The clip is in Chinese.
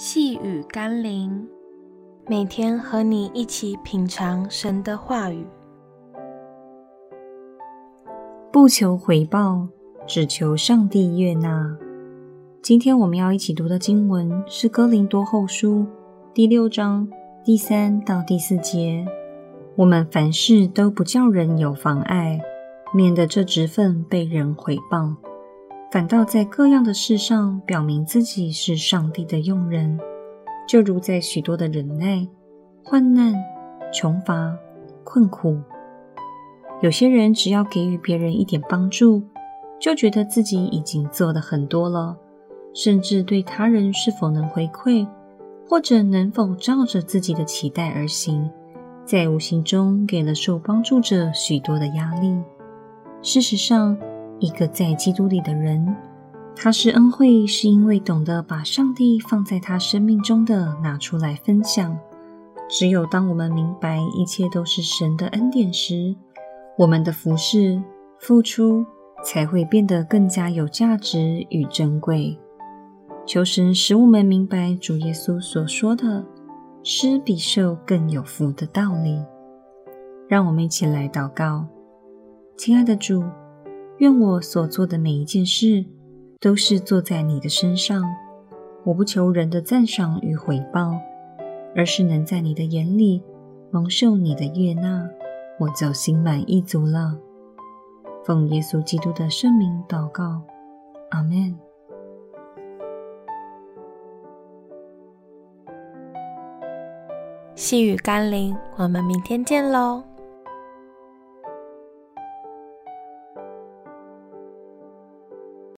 细雨甘霖，每天和你一起品尝神的话语，不求回报，只求上帝悦纳。今天我们要一起读的经文是《哥林多后书》第六章第三到第四节。我们凡事都不叫人有妨碍，免得这职分被人毁谤。反倒在各样的事上表明自己是上帝的用人，就如在许多的忍耐、患难、穷乏、困苦。有些人只要给予别人一点帮助，就觉得自己已经做得很多了，甚至对他人是否能回馈，或者能否照着自己的期待而行，在无形中给了受帮助者许多的压力。事实上，一个在基督里的人，他是恩惠，是因为懂得把上帝放在他生命中的拿出来分享。只有当我们明白一切都是神的恩典时，我们的服饰、付出才会变得更加有价值与珍贵。求神使我们明白主耶稣所说的“施比受更有福”的道理。让我们一起来祷告，亲爱的主。愿我所做的每一件事，都是做在你的身上。我不求人的赞赏与回报，而是能在你的眼里蒙受你的悦纳，我就心满意足了。奉耶稣基督的圣名祷告，阿门。细雨甘霖，我们明天见喽。